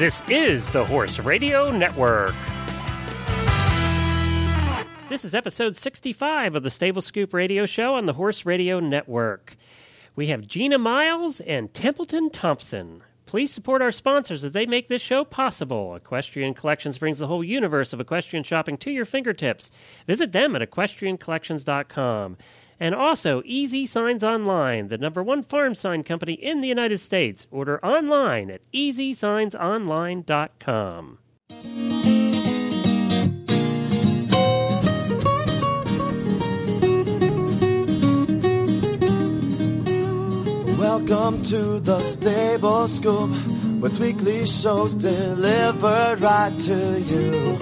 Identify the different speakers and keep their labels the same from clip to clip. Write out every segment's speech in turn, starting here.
Speaker 1: This is the Horse Radio Network. This is episode 65 of the Stable Scoop Radio Show on the Horse Radio Network. We have Gina Miles and Templeton Thompson. Please support our sponsors as they make this show possible. Equestrian Collections brings the whole universe of equestrian shopping to your fingertips. Visit them at equestriancollections.com. And also, Easy Signs Online, the number one farm sign company in the United States. Order online at easysignsonline.com.
Speaker 2: Welcome to the Stable Scoop, with weekly shows delivered right to you.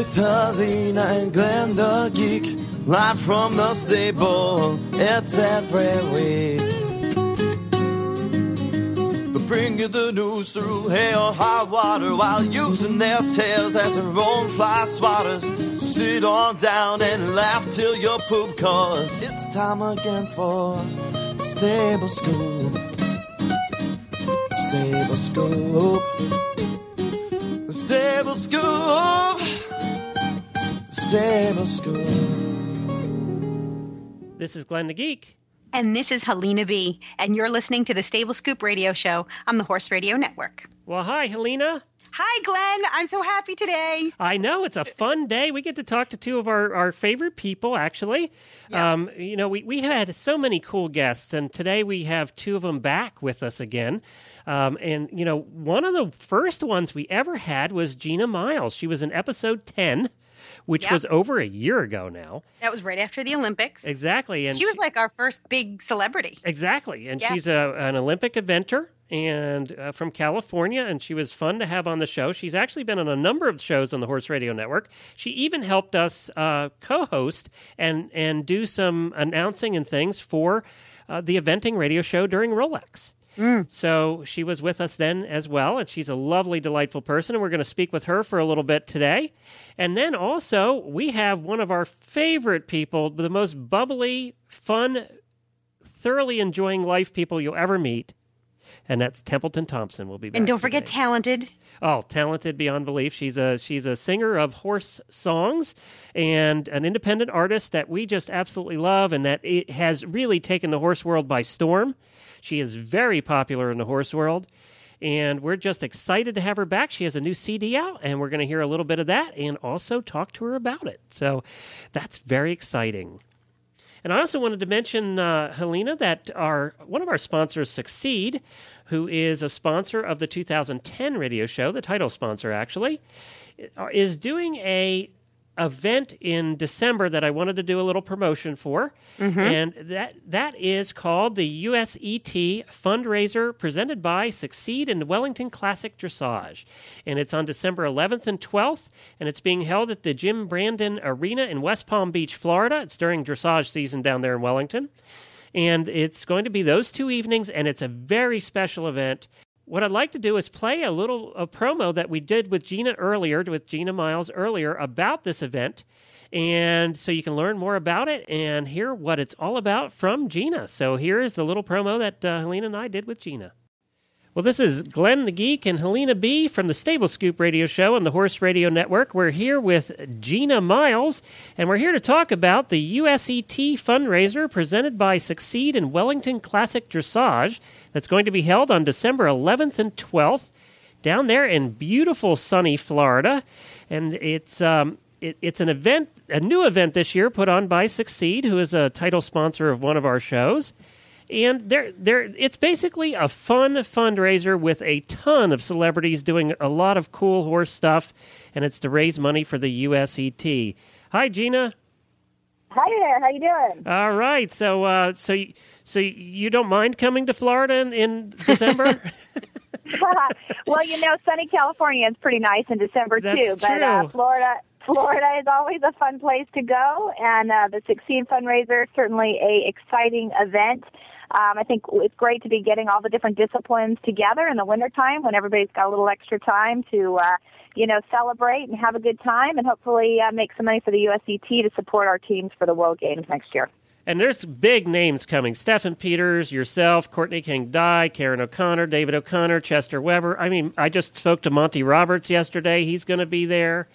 Speaker 2: With Helena and Glenn the Geek, live from the stable, it's every week. They bring you the news through hail or high water while using their tails as their own fly swatters. So sit on down and laugh till you poop, cause it's time again for Stable Scoop. Stable Scoop. Stable Scoop. Stable Scoop.
Speaker 1: This is Glenn the Geek.
Speaker 3: And this is Helena B. And you're listening to the Stable Scoop Radio Show on the Horse Radio Network.
Speaker 1: Well, hi, Helena.
Speaker 3: Hi, Glenn. I'm so happy today.
Speaker 1: I know it's a fun day. We get to talk to two of our, our favorite people, actually.
Speaker 3: Yeah.
Speaker 1: Um, you know, we, we had so many cool guests, and today we have two of them back with us again. Um, and, you know, one of the first ones we ever had was Gina Miles. She was in episode 10, which
Speaker 3: Yep.
Speaker 1: was over a year ago now.
Speaker 3: That was right after the Olympics.
Speaker 1: Exactly. And
Speaker 3: She was like our first big celebrity.
Speaker 1: Exactly. And
Speaker 3: Yeah.
Speaker 1: she's a, an Olympic eventer and uh, from California, and she was fun to have on the show. She's actually been on a number of shows on the Horse Radio Network. She even helped us uh, co-host and and do some announcing and things for uh, the eventing radio show during Rolex. Mm. So she was with us then as well, and she's a lovely, delightful person. And we're going to speak with her for a little bit today. And then also, we have one of our favorite people, the most bubbly, fun, thoroughly enjoying life people you'll ever meet. And that's Templeton Thompson. We'll be back
Speaker 3: And don't forget
Speaker 1: today.
Speaker 3: talented.
Speaker 1: Oh, talented beyond belief. She's a she's a singer of horse songs and an independent artist that we just absolutely love and that it has really taken the horse world by storm. She is very popular in the horse world. And we're just excited to have her back. She has a new CD out, and we're going to hear a little bit of that and also talk to her about it. So that's very exciting. And I also wanted to mention, uh, Helena, that our one of our sponsors, Succeed, who is a sponsor of the 2010 radio show, the title sponsor actually, is doing a event in December that I wanted to do a little promotion for, mm-hmm. and that that is called the USET fundraiser presented by Succeed in the Wellington Classic Dressage, and it's on December 11th and 12th, and it's being held at the Jim Brandon Arena in West Palm Beach, Florida. It's during dressage season down there in Wellington. And it's going to be those two evenings, and it's a very special event. What I'd like to do is play a little a promo that we did with Gina earlier, with Gina Miles earlier about this event. And so you can learn more about it and hear what it's all about from Gina. So here's the little promo that uh, Helena and I did with Gina. Well, this is Glenn the Geek and Helena B from the Stable Scoop Radio Show on the Horse Radio Network. We're here with Gina Miles, and we're here to talk about the USET fundraiser presented by Succeed in Wellington Classic Dressage that's going to be held on December 11th and 12th down there in beautiful sunny Florida. And it's um, it, it's an event, a new event this year put on by Succeed, who is a title sponsor of one of our shows. And it's basically a fun fundraiser with a ton of celebrities doing a lot of cool horse stuff, and it's to raise money for the USET. Hi, Gina.
Speaker 4: Hi there. How you doing?
Speaker 1: All right. So, uh, so, so you don't mind coming to Florida in, in December?
Speaker 4: well, you know, sunny California is pretty nice in December
Speaker 1: That's
Speaker 4: too. But uh,
Speaker 1: true.
Speaker 4: Florida, Florida is always a fun place to go, and uh, the Succeed fundraiser certainly a exciting event. Um, I think it's great to be getting all the different disciplines together in the wintertime when everybody's got a little extra time to, uh, you know, celebrate and have a good time, and hopefully uh, make some money for the USET to support our teams for the World Games next year.
Speaker 1: And there's big names coming: Steffen Peters, yourself, Courtney King Dye, Karen O'Connor, David O'Connor, Chester Weber. I mean, I just spoke to Monty Roberts yesterday. He's going to be there.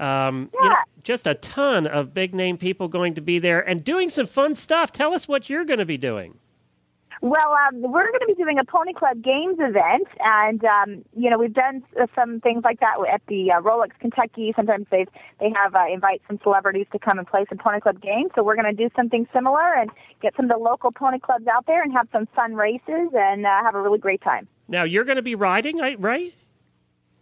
Speaker 1: Um, you know,
Speaker 4: Yeah.
Speaker 1: just a ton of big name people going to be there and doing some fun stuff. Tell us what you're going to be doing.
Speaker 4: Well, um, we're going to be doing a Pony Club Games event, and um, you know we've done some things like that at the uh, Rolex Kentucky. Sometimes they they have uh, invite some celebrities to come and play some Pony Club games. So we're going to do something similar and get some of the local pony clubs out there and have some fun races and uh, have a really great time.
Speaker 1: Now you're going to be riding, right?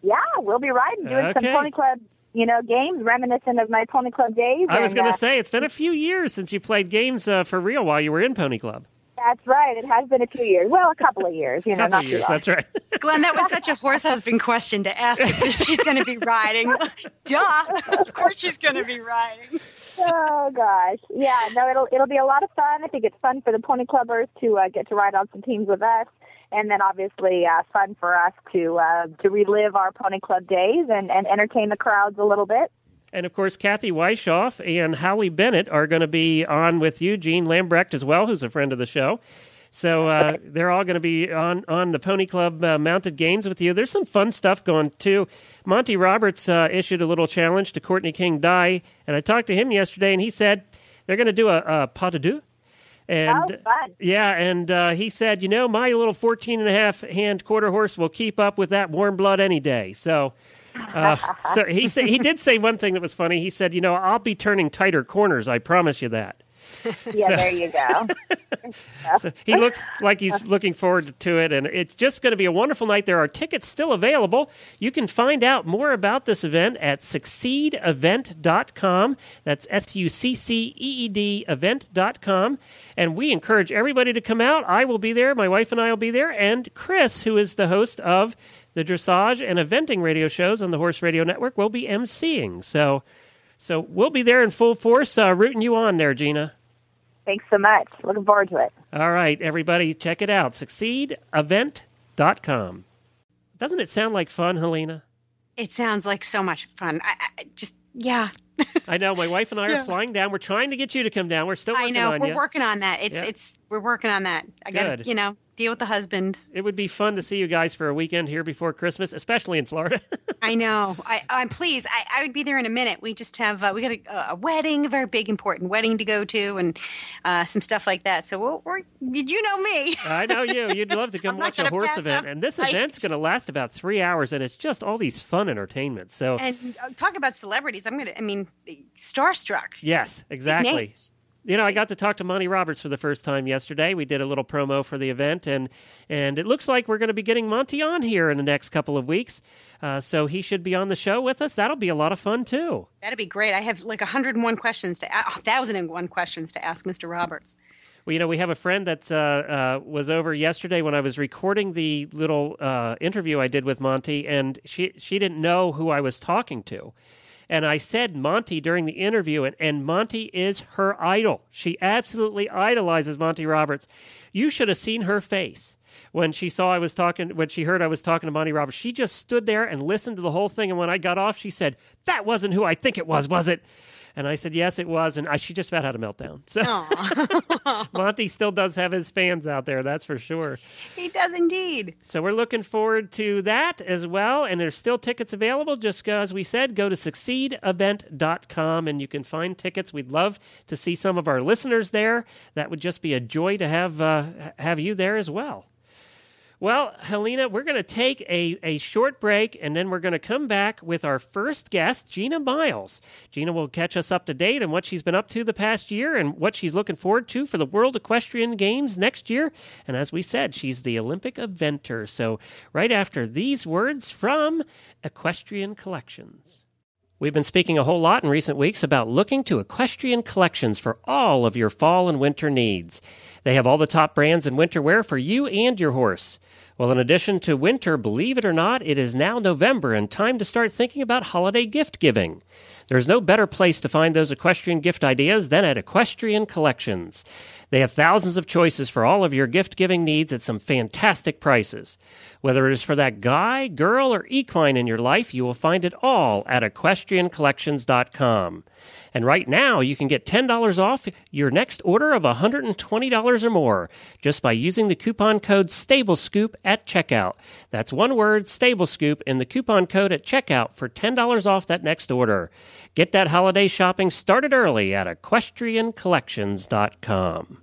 Speaker 4: Yeah, we'll be riding, doing
Speaker 1: Okay.
Speaker 4: some Pony Club, you know, games reminiscent of my Pony Club days.
Speaker 1: I was going
Speaker 4: uh,
Speaker 1: to say it's been a few years since you played games uh, for real while you were in Pony Club.
Speaker 4: That's right. It has been a few years. Well, a couple of years. You know,
Speaker 1: Couple
Speaker 4: not
Speaker 1: of
Speaker 4: too
Speaker 1: years,
Speaker 4: long.
Speaker 1: that's right.
Speaker 3: Glenn, that was such a horse husband question to ask if she's going to be riding. Duh. Of course she's going to be riding.
Speaker 4: Oh gosh, yeah. No, it'll it'll be a lot of fun. I think it's fun for the pony clubbers to uh, get to ride on some teams with us, and then obviously uh, fun for us to uh, to relive our pony club days and, and entertain the crowds a little bit.
Speaker 1: And of course, Kathy Weishoff and Howie Bennett are going to be on with you, Gene Lambrecht as well, who's a friend of the show. So uh, they're all going to be on on the Pony Club uh, mounted games with you. There's some fun stuff going too. Monty Roberts uh, issued a little challenge to Courtney King Dye, and I talked to him yesterday, and he said they're going to do a, a pas de deux. And
Speaker 4: Oh, fun.
Speaker 1: yeah, and uh, he said, you know, my little 14 and a half hand quarter horse will keep up with that warm blood any day. So, uh, so he said he did say one thing that was funny. He said, you know, I'll be turning tighter corners. I promise you that.
Speaker 4: Yeah,
Speaker 1: So-
Speaker 4: there you go.
Speaker 1: So he looks like he's looking forward to it, and it's just going to be a wonderful night. There are tickets still available. You can find out more about this event at succeedevent.com. That's S U C C E E D event.com. And we encourage everybody to come out. I will be there. My wife and I will be there. And Chris, who is the host of the dressage and eventing radio shows on the Horse Radio Network, will be emceeing. So, so we'll be there in full force, uh, rooting you on there, Gina.
Speaker 4: Thanks so much. Looking forward to it.
Speaker 1: All right, everybody, check it out. Succeedevent.com. Doesn't it sound like fun, Helena?
Speaker 3: It sounds like so much fun. I, I just, yeah.
Speaker 1: I know my wife and I are flying down. We're trying to get you to come down. We're still
Speaker 3: I know.
Speaker 1: on
Speaker 3: We're
Speaker 1: you.
Speaker 3: working on that. It's,
Speaker 1: Yeah.
Speaker 3: it's, we're working on that. I got to, you know, deal with the husband.
Speaker 1: It would be fun to see you guys for a weekend here before Christmas, especially in Florida.
Speaker 3: I know. I, I'm pleased. I, I would be there in a minute. We just have uh, we got a, a wedding, a very big, important wedding to go to, and uh, some stuff like that. So we'll, we're you know me.
Speaker 1: I know you. You'd love to come watch a horse event. And this event's going to last about three hours, and it's just all these fun entertainment. So,
Speaker 3: And uh, talk about celebrities. I'm gonna. I mean, starstruck.
Speaker 1: yes, exactly.
Speaker 3: Names.
Speaker 1: You know, I got to talk to Monty Roberts for the first time yesterday. We did a little promo for the event, and and it looks like we're going to be getting Monty on here in the next couple of weeks. Uh, so he should be on the show with us. That'll be a lot of fun too.
Speaker 3: That'd be great. I have like 101 questions to a 1001 questions to ask Mr. Roberts.
Speaker 1: Well, you know, we have a friend that uh, uh, was over yesterday when I was recording the little uh, interview I did with Monty, and she she didn't know who I was talking to. And I said Monty during the interview, and, and Monty is her idol. She absolutely idolizes Monty Roberts. You should have seen her face when she saw I was talking, when she heard I was talking to Monty Roberts. She just stood there and listened to the whole thing. And when I got off, she said, That wasn't who I think it was, was it? And I said, Yes, it was. And I, she just about had a meltdown. So. Monty still does have his fans out there, that's for sure.
Speaker 3: He does indeed.
Speaker 1: So we're looking forward to that as well. And there's still tickets available. Just go, as we said, go to succeedevent.com and you can find tickets. We'd love to see some of our listeners there. That would just be a joy to have uh, have you there as well. Well, Helena, we're going to take a, a short break and then we're going to come back with our first guest, Gina Miles. Gina will catch us up to date on what she's been up to the past year and what she's looking forward to for the World Equestrian Games next year. And as we said, she's the Olympic eventer. So, right after these words from Equestrian Collections. We've been speaking a whole lot in recent weeks about looking to equestrian collections for all of your fall and winter needs. They have all the top brands in winter wear for you and your horse. Well, in addition to winter, believe it or not, it is now November and time to start thinking about holiday gift giving. There's no better place to find those equestrian gift ideas than at Equestrian Collections. They have thousands of choices for all of your gift giving needs at some fantastic prices. Whether it is for that guy, girl, or equine in your life, you will find it all at equestriancollections.com. And right now, you can get $10 off your next order of $120 or more just by using the coupon code STABLESCOOP at checkout. That's one word, STABLESCOOP, in the coupon code at checkout for $10 off that next order. Get that holiday shopping started early at equestriancollections.com.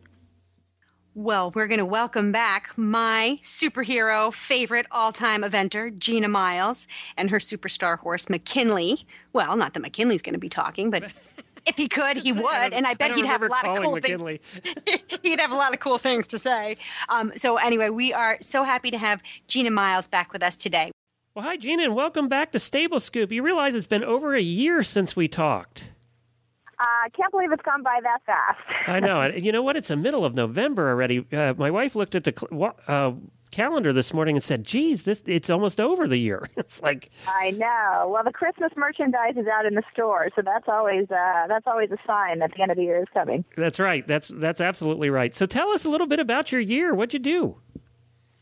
Speaker 3: Well, we're going to welcome back my superhero favorite all time eventer, Gina Miles, and her superstar horse, McKinley. Well, not that McKinley's going to be talking, but if he could, he would. And I bet he'd have a lot of cool
Speaker 1: McKinley.
Speaker 3: things. he'd have a lot of cool things to say. Um, so, anyway, we are so happy to have Gina Miles back with us today.
Speaker 1: Well, hi, Gina, and welcome back to Stable Scoop. You realize it's been over a year since we talked.
Speaker 4: I uh, can't believe it's gone by that fast.
Speaker 1: I know. You know what? It's the middle of November already. Uh, my wife looked at the cl- uh, calendar this morning and said, "Geez, this it's almost over the year." It's like
Speaker 4: I know. Well, the Christmas merchandise is out in the store, so that's always uh, that's always a sign that the end of the year is coming.
Speaker 1: that's right. That's that's absolutely right. So tell us a little bit about your year. What'd you do?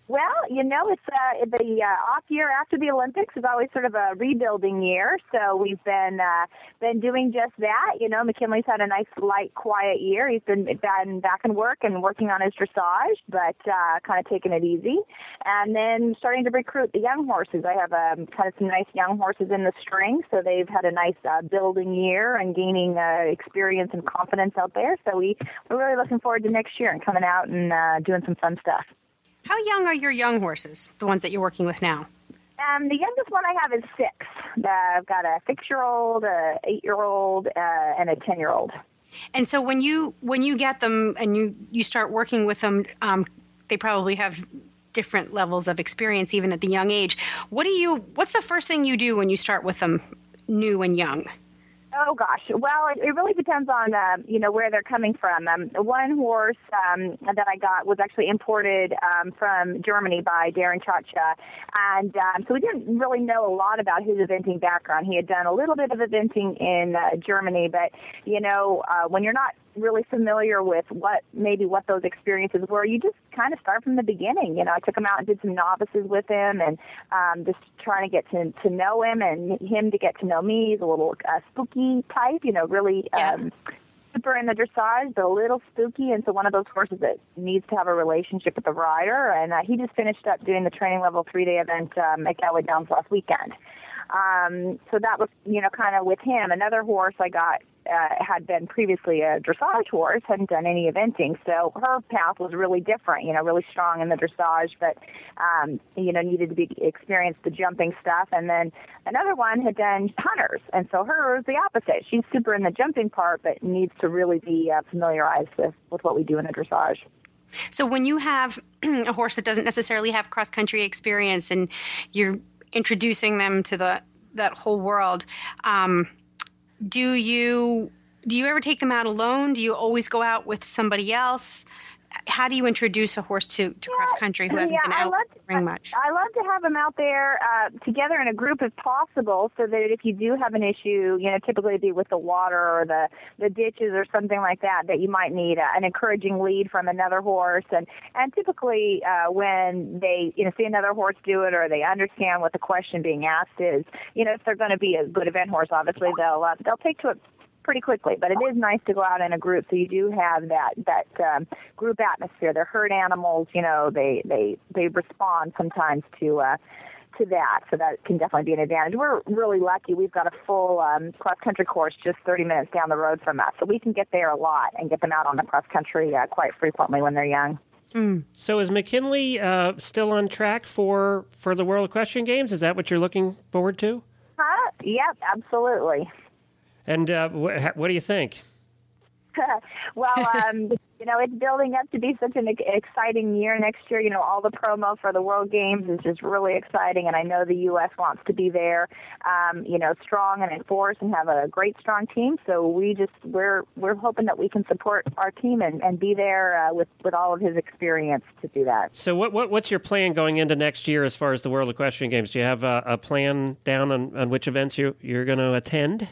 Speaker 4: Well, you know, it's uh, the uh, off year after the Olympics is always sort of a rebuilding year. So we've been uh, been doing just that. You know, McKinley's had a nice, light, quiet year. He's been been back in work and working on his dressage, but uh, kind of taking it easy. And then starting to recruit the young horses. I have um, kind of some nice young horses in the string, so they've had a nice uh, building year and gaining uh, experience and confidence out there. So we we're really looking forward to next year and coming out and uh, doing some fun stuff.
Speaker 3: How young are your young horses, the ones that you're working with now?
Speaker 4: Um, the youngest one I have is six. Uh, I've got a six-year-old, a eight-year-old, uh, and a ten-year-old.
Speaker 3: And so when you when you get them and you you start working with them, um, they probably have different levels of experience even at the young age. What do you? What's the first thing you do when you start with them, new and young?
Speaker 4: Oh gosh, well, it, it really depends on uh, you know where they're coming from. Um, one horse um, that I got was actually imported um, from Germany by Darren Chiacchia, and um, so we didn't really know a lot about his eventing background. He had done a little bit of eventing in uh, Germany, but you know uh, when you're not really familiar with what maybe what those experiences were, you just kind of start from the beginning. You know, I took him out and did some novices with him, and um, just trying to get to to know him and him to get to know me. He's a little uh, spooky type, you know, really.
Speaker 3: Yeah.
Speaker 4: Um, Super in the dressage, but a little spooky, and so one of those horses that needs to have a relationship with the rider. And uh, he just finished up doing the training level three day event um, at Galway Downs last weekend. Um, so that was, you know, kind of with him. Another horse I got uh, had been previously a dressage horse, hadn't done any eventing, so her path was really different. You know, really strong in the dressage, but um, you know needed to be experienced the jumping stuff. And then another one had done hunters, and so her was the opposite. She's super in the jumping part, but needs to really be uh, familiarized with with what we do in a dressage.
Speaker 3: So when you have a horse that doesn't necessarily have cross country experience and you're introducing them to the that whole world, um, do you do you ever take them out alone? Do you always go out with somebody else? How do you introduce a horse to, to cross country who hasn't
Speaker 4: yeah,
Speaker 3: been
Speaker 4: I
Speaker 3: out
Speaker 4: love to,
Speaker 3: very much?
Speaker 4: I love to have them out there uh, together in a group if possible, so that if you do have an issue, you know, typically it'd be with the water or the the ditches or something like that, that you might need uh, an encouraging lead from another horse, and and typically uh, when they you know see another horse do it or they understand what the question being asked is, you know, if they're going to be a good event horse, obviously they'll uh, they'll take to it pretty quickly. But it is nice to go out in a group, so you do have that that um, group atmosphere. They're herd animals, you know. They they they respond sometimes to. Uh, to that, so that can definitely be an advantage. We're really lucky. We've got a full um, cross country course just 30 minutes down the road from us, so we can get there a lot and get them out on the cross country uh, quite frequently when they're young.
Speaker 1: So is McKinley uh, still on track for for the World Equestrian Games? Is that what you're looking forward to?
Speaker 4: Huh? Yep, absolutely.
Speaker 1: And uh, wh- what do you think?
Speaker 4: well, um, you know, it's building up to be such an exciting year next year. You know, all the promo for the World Games is just really exciting, and I know the U.S. wants to be there. Um, you know, strong and enforce and have a great, strong team. So we just we're we're hoping that we can support our team and, and be there uh, with with all of his experience to do that.
Speaker 1: So what, what what's your plan going into next year as far as the World Equestrian Games? Do you have a, a plan down on, on which events you you're going to attend?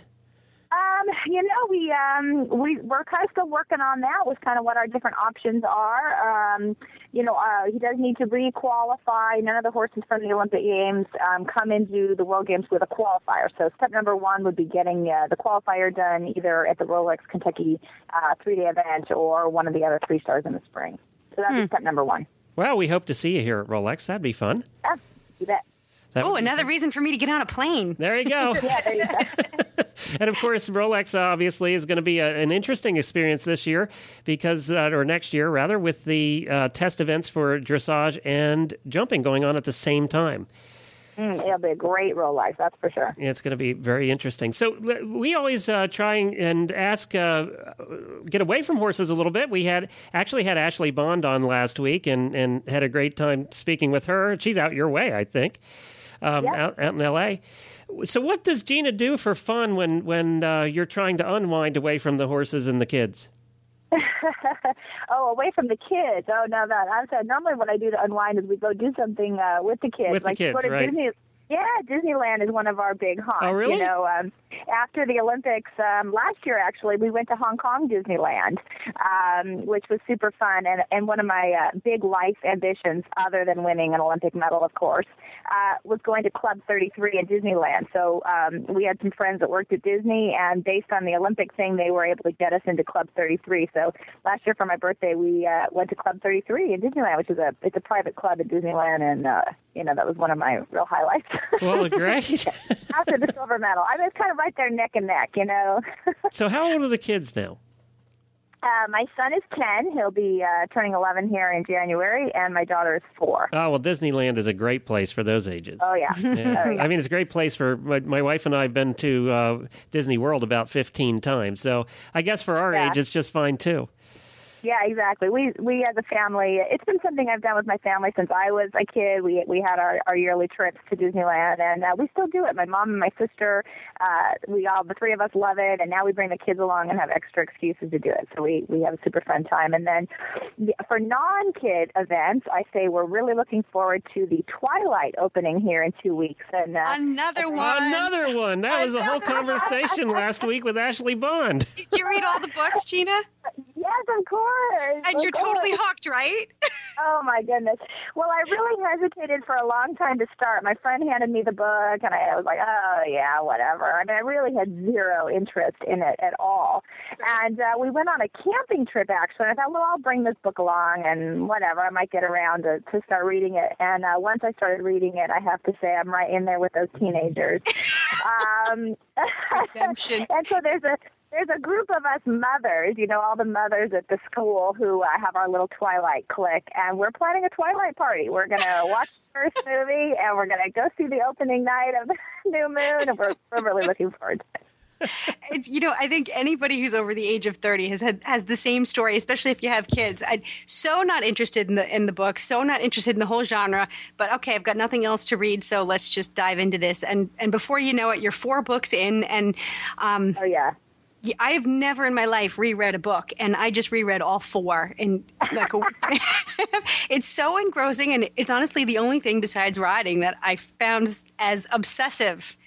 Speaker 4: You know, we um, we we're kind of still working on that with kind of what our different options are. Um, you know, uh, he does need to re-qualify. None of the horses from the Olympic Games um, come into the World Games with a qualifier. So step number one would be getting uh, the qualifier done either at the Rolex Kentucky uh, three-day event or one of the other three stars in the spring. So that'd be step number one.
Speaker 1: Well, we hope to see you here at Rolex. That'd be fun.
Speaker 4: Yeah, you bet.
Speaker 1: That
Speaker 3: Oh,
Speaker 1: would be
Speaker 3: another reason for me to get on a plane.
Speaker 1: There you go.
Speaker 4: Yeah, there you go.
Speaker 1: and of course, Rolex obviously is going to be a, an interesting experience this year because, uh, or next year rather, with the uh, test events for dressage and jumping going on at the same time.
Speaker 4: Mm, it'll be a great roll life, that's for sure.
Speaker 1: It's going to be very interesting. So we always uh, try and ask, uh, get away from horses a little bit. We had actually had Ashlee Bond on last week and, and had a great time speaking with her. She's out your way, I think, um,
Speaker 4: Yep.
Speaker 1: out, out in L.A. So what does Gina do for fun when when uh, you're trying to unwind away from the horses and the kids?
Speaker 4: oh, away from the kids. Oh no, that I said normally what I do to unwind is we go do something uh, with the kids.
Speaker 1: With the
Speaker 4: like
Speaker 1: kids,
Speaker 4: go to
Speaker 1: right.
Speaker 4: Disney. Yeah, Disneyland is one of our big haunts.
Speaker 1: Oh, really?
Speaker 4: You know, um, after the Olympics um, last year, actually, we went to Hong Kong Disneyland, um, which was super fun. And, and one of my uh, big life ambitions, other than winning an Olympic medal, of course, uh, was going to Club 33 in Disneyland. So um, we had some friends that worked at Disney, and based on the Olympic thing, they were able to get us into Club 33. So last year for my birthday, we uh, went to Club 33 in Disneyland, which is a it's a private club at Disneyland, and uh, you know that was one of my real highlights.
Speaker 1: Well, great.
Speaker 4: After the silver medal, I mean it's kind of right there neck and neck, you know.
Speaker 1: so how old are the kids now?
Speaker 4: Uh, my son is 10. He'll be uh, turning 11 here in January, and my daughter is four.
Speaker 1: Oh well, Disneyland is a great place for those ages.
Speaker 4: Oh, yeah.
Speaker 1: Yeah.
Speaker 4: Oh, yeah.
Speaker 1: I mean, it's a great place for my, my wife and I have been to uh, Disney World about 15 times. So I guess for our
Speaker 4: Yeah.
Speaker 1: age, it's just fine too.
Speaker 4: Yeah, exactly. We we as a family, it's been something I've done with my family since I was a kid. We we had our, our yearly trips to Disneyland, and uh, we still do it. My mom and my sister, uh, we all the three of us love it, and now we bring the kids along and have extra excuses to do it. So we we have a super fun time. And then for non-kid events, I say we're really looking forward to the Twilight opening here in two weeks. And uh,
Speaker 3: Another one.
Speaker 1: Another one. That was a whole conversation last week with Ashlee Bond.
Speaker 3: Did you read all the books, Gina?
Speaker 4: yes, of course.
Speaker 3: And you're
Speaker 4: course.
Speaker 3: totally hooked, right?
Speaker 4: Oh my goodness. Well, I really hesitated for a long time to start. My friend handed me the book and I was like, oh yeah, whatever. I mean, I really had zero interest in it at all. And uh, we went on a camping trip actually. And I thought, well, I'll bring this book along and whatever. I might get around to, to start reading it. And uh, once I started reading it, I have to say I'm right in there with those teenagers. um,
Speaker 3: Redemption.
Speaker 4: and so there's a there's a group of us mothers, you know, all the mothers at the school who uh, have our little Twilight clique, and we're planning a Twilight party. We're gonna watch the first movie, and we're gonna go see the opening night of New Moon, and we're, we're really looking forward to it.
Speaker 3: It's, you know, I think anybody who's over the age of thirty has had has the same story, especially if you have kids. I'm so not interested in the in the book, so not interested in the whole genre. But okay, I've got nothing else to read, so let's just dive into this. And and before you know it, you're four books in, and um,
Speaker 4: Oh yeah.
Speaker 3: Yeah, I have never in my life reread a book, and I just reread all four in like a week. and it's so engrossing, and it's honestly the only thing besides riding that I found as obsessive.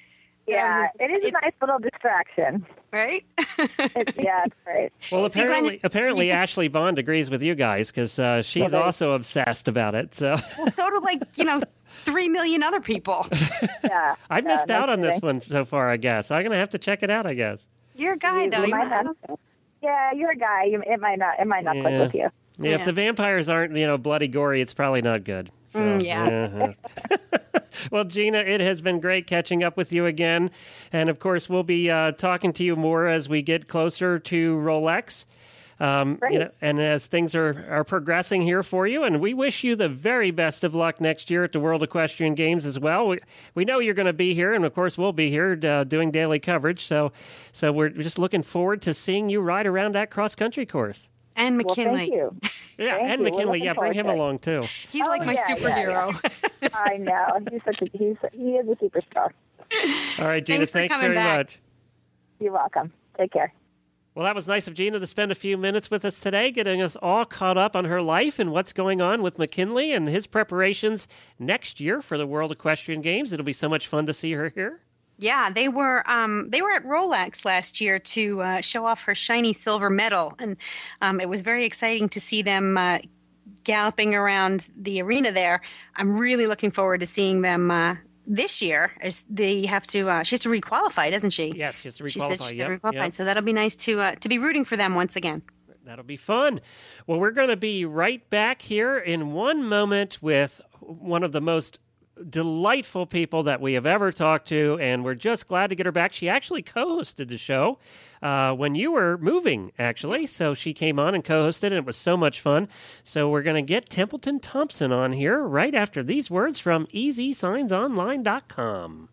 Speaker 3: that I was
Speaker 4: Yeah,
Speaker 3: as-
Speaker 4: it is a nice little distraction.
Speaker 3: right?
Speaker 4: It's, yeah, it's great.
Speaker 1: Well,
Speaker 3: See, Glenn-
Speaker 1: apparently, apparently Ashlee Bond agrees with you guys because uh, she's
Speaker 4: Well, they-
Speaker 1: also obsessed about it. So
Speaker 3: well, so do like you know three million other people.
Speaker 4: Yeah,
Speaker 1: I've
Speaker 4: yeah,
Speaker 1: missed
Speaker 4: no
Speaker 1: out on this one so far. I guess I'm gonna have to check it out. I guess.
Speaker 3: You're a guy
Speaker 4: You-
Speaker 3: though.
Speaker 4: you
Speaker 3: You
Speaker 4: might
Speaker 3: might-
Speaker 4: have. Yeah, you're a guy. You, it might not. It might not
Speaker 1: Yeah.
Speaker 4: click with you.
Speaker 1: Yeah, if the vampires aren't, you know, bloody gory, it's probably not good. So,
Speaker 3: Mm, yeah.
Speaker 1: uh-huh. well, Gina, it has been great catching up with you again, and of course, we'll be uh, talking to you more as we get closer to Rolex. Um, you know, and as things are, are progressing here for you, and we wish you the very best of luck next year at the World Equestrian Games as well. We, we know you're going to be here, and of course, we'll be here uh, doing daily coverage. So, so we're just looking forward to seeing you ride around that cross country course.
Speaker 3: and
Speaker 4: Well,
Speaker 3: McKinley.
Speaker 4: thank you.
Speaker 1: Yeah,
Speaker 4: Thank
Speaker 1: and
Speaker 4: you.
Speaker 1: McKinley. Yeah, bring him
Speaker 4: it.
Speaker 1: along too.
Speaker 3: He's
Speaker 4: Oh,
Speaker 3: like my
Speaker 4: yeah, yeah,
Speaker 3: superhero.
Speaker 4: I know. He's such a he's he is a superstar.
Speaker 1: All right, Gina.
Speaker 3: Thanks
Speaker 1: Thanks,
Speaker 3: coming
Speaker 1: very
Speaker 3: back.
Speaker 1: much.
Speaker 4: You're welcome. Take care.
Speaker 1: Well, that was nice of Gina to spend a few minutes with us today, getting us all caught up on her life and what's going on with McKinley and his preparations next year for the World Equestrian Games. It'll be so much fun to see her here.
Speaker 3: Yeah, they were um, they were at Rolex last year to uh, show off her shiny silver medal, and um, it was very exciting to see them uh, galloping around the arena there. I'm really looking forward to seeing them uh, this year. is they have to, uh, she has to requalify, doesn't she?
Speaker 1: Yes, she has to requalify.
Speaker 3: She said
Speaker 1: yep,
Speaker 3: requalify,
Speaker 1: yep.
Speaker 3: so that'll be nice to uh, to be rooting for them once again.
Speaker 1: That'll be fun. Well, we're going to be right back here in one moment with one of the most delightful people that we have ever talked to, and we're just glad to get her back. She actually co hosted the show uh, when you were moving, actually. So she came on and co hosted, and it was so much fun. So we're going to get Templeton Thompson on here right after these words from EasySignsOnline.com.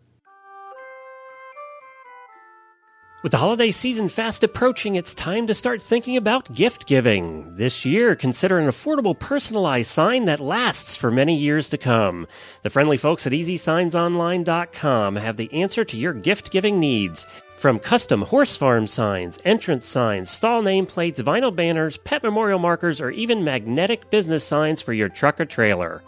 Speaker 1: With the holiday season fast approaching, it's time to start thinking about gift giving. This year, consider an affordable personalized sign that lasts for many years to come. The friendly folks at EasySignsOnline.com have the answer to your gift giving needs. From custom horse farm signs, entrance signs, stall nameplates, vinyl banners, pet memorial markers, or even magnetic business signs for your truck or trailer.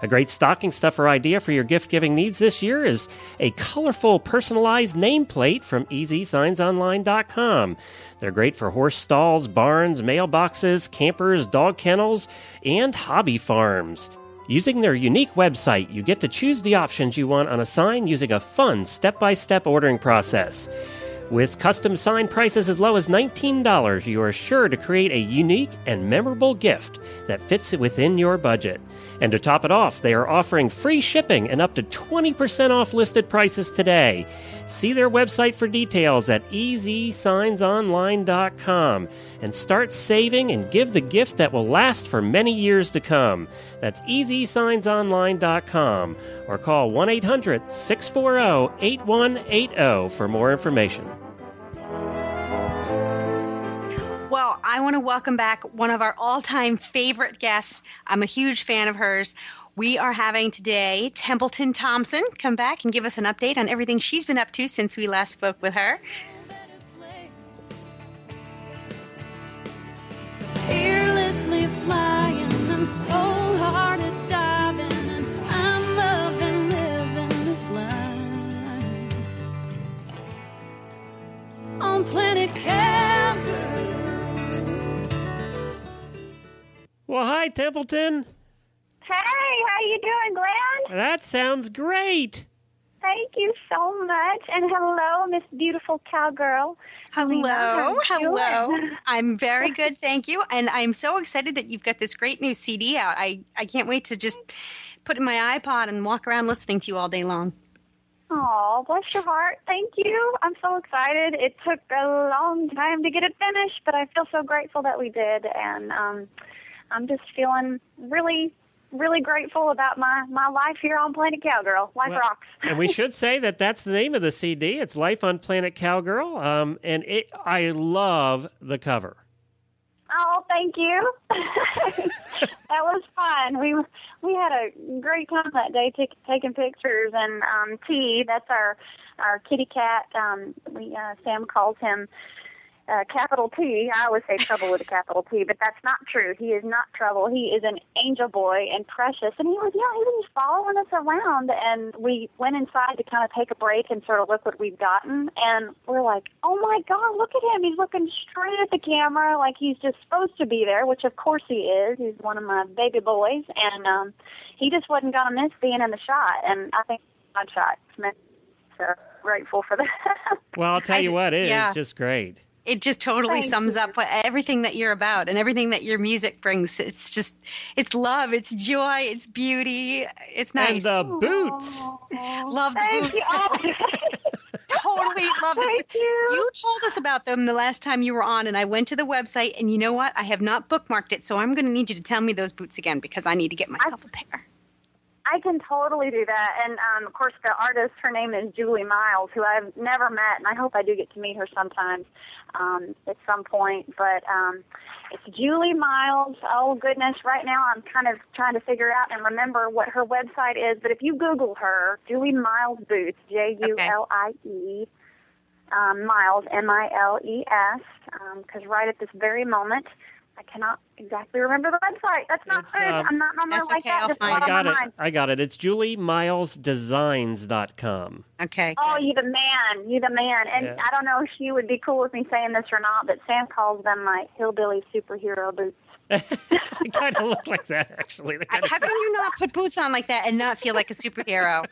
Speaker 1: A great stocking stuffer idea for your gift giving needs this year is a colorful personalized nameplate from EasySignsOnline.com. They're great for horse stalls, barns, mailboxes, campers, dog kennels, and hobby farms. Using their unique website, you get to choose the options you want on a sign using a fun step by step ordering process. With custom sign prices as low as $19, you are sure to create a unique and memorable gift that fits within your budget. And to top it off, they are offering free shipping and up to 20% off listed prices today. See their website for details at easysignsonline.com and start saving and give the gift that will last for many years to come. That's easysignsonline.com or call 1 800 640 8180 for more information.
Speaker 3: Well, I want to welcome back one of our all time favorite guests. I'm a huge fan of hers. We are having today Templeton Thompson come back and give us an update on everything she's been up to since we last spoke with her.
Speaker 5: Fearlessly flying and wholehearted diving, and I'm loving living this life on planet Cowgirl.
Speaker 1: Well, hi, Templeton.
Speaker 6: Hey, how you doing, Glenn?
Speaker 1: That sounds great.
Speaker 6: Thank you so much. And hello, Miss Beautiful Cowgirl.
Speaker 3: Hello, hello.
Speaker 6: doing?
Speaker 3: I'm very good, thank you. And I'm so excited that you've got this great new CD out. I, I can't wait to just put in my iPod and walk around listening to you all day long.
Speaker 6: Oh, bless your heart. Thank you. I'm so excited. It took a long time to get it finished, but I feel so grateful that we did. And um, I'm just feeling really, really grateful about my, my life here on Planet Cowgirl. Life
Speaker 1: Well,
Speaker 6: rocks.
Speaker 1: and we should say that that's the name of the CD. It's Life on Planet Cowgirl. Um, and it, I love the cover.
Speaker 6: Oh, thank you. that was fun. We we had a great time that day t- taking pictures. And um, T, that's our our kitty cat. Um, we uh, Sam calls him uh, capital T. I always say trouble with a capital T, but that's not true. He is not trouble. He is an angel boy and precious. And he was, yeah, he was following us around. And we went inside to kind of take a break and sort of look what we've gotten. And we're like, oh my God, look at him. He's looking straight at the camera like he's just supposed to be there, which of course he is. He's one of my baby boys. And um, he just wasn't going to miss being in the shot. And I think God shot. So grateful for that.
Speaker 1: Well, I'll tell
Speaker 3: I-
Speaker 1: you what, it is
Speaker 3: yeah.
Speaker 1: just great.
Speaker 3: It just totally
Speaker 6: Thank
Speaker 3: sums
Speaker 6: you.
Speaker 3: up what, everything that you're about and everything that your music brings. It's just, it's love, it's joy, it's beauty. It's nice.
Speaker 1: And the boots.
Speaker 3: Love the
Speaker 6: Thank
Speaker 3: boots.
Speaker 6: you. Oh,
Speaker 3: totally love the
Speaker 6: Thank
Speaker 3: boots.
Speaker 6: you.
Speaker 3: You told us about them the last time you were on, and I went to the website, and you know what? I have not bookmarked it, so I'm going to need you to tell me those boots again because I need to get myself a pair.
Speaker 6: I can totally do that. And um, of course, the artist, her name is Julie Miles, who I've never met, and I hope I do get to meet her sometimes um, at some point. But um, it's Julie Miles. Oh goodness! Right now, I'm kind of trying to figure out and remember what her website is. But if you Google her, Julie Miles Boots, J U L I E. Um, Miles, M I L E S, because right at this very moment, I cannot exactly remember the website. That's not
Speaker 1: It's,
Speaker 6: good.
Speaker 1: um,
Speaker 6: I'm not normally
Speaker 3: That's
Speaker 6: like
Speaker 3: okay,
Speaker 6: that.
Speaker 3: I'll
Speaker 6: Just
Speaker 3: find
Speaker 6: not
Speaker 1: I got it.
Speaker 6: mind.
Speaker 1: I got it. It's juliemilesdesigns.com.
Speaker 3: Okay.
Speaker 6: Oh, you the man. You the man. And
Speaker 1: Yeah.
Speaker 6: I don't know if she would be cool with me saying this or not, but Sam calls them my hillbilly superhero boots.
Speaker 1: they kind of look like that, actually. They
Speaker 3: I-
Speaker 1: kind of
Speaker 3: How can you not put boots on like that and not feel like a superhero?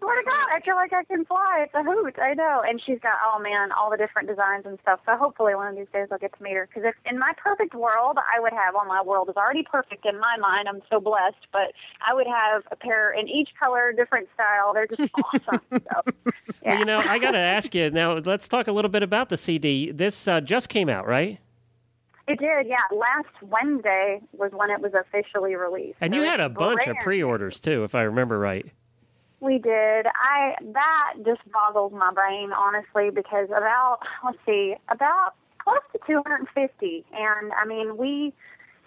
Speaker 6: Swear to God, I feel like I can fly. It's a hoot. I know. And she's got, oh man, all the different designs and stuff. So hopefully one of these days I'll get to meet her. Because if in my perfect world, I would have, well, my world is already perfect in my mind. I'm so blessed. But I would have a pair in each color, different style. They're just awesome. So, yeah.
Speaker 1: Well, you know, I got to ask you now. Let's talk a little bit about the CD. This uh, just came out, right?
Speaker 6: It did, yeah. Last Wednesday was when it was officially released.
Speaker 1: And
Speaker 6: So
Speaker 1: you had a bunch of pre-orders too, if I remember right.
Speaker 6: We did. I that just boggles my brain honestly because about let's see about close to 250, and I mean we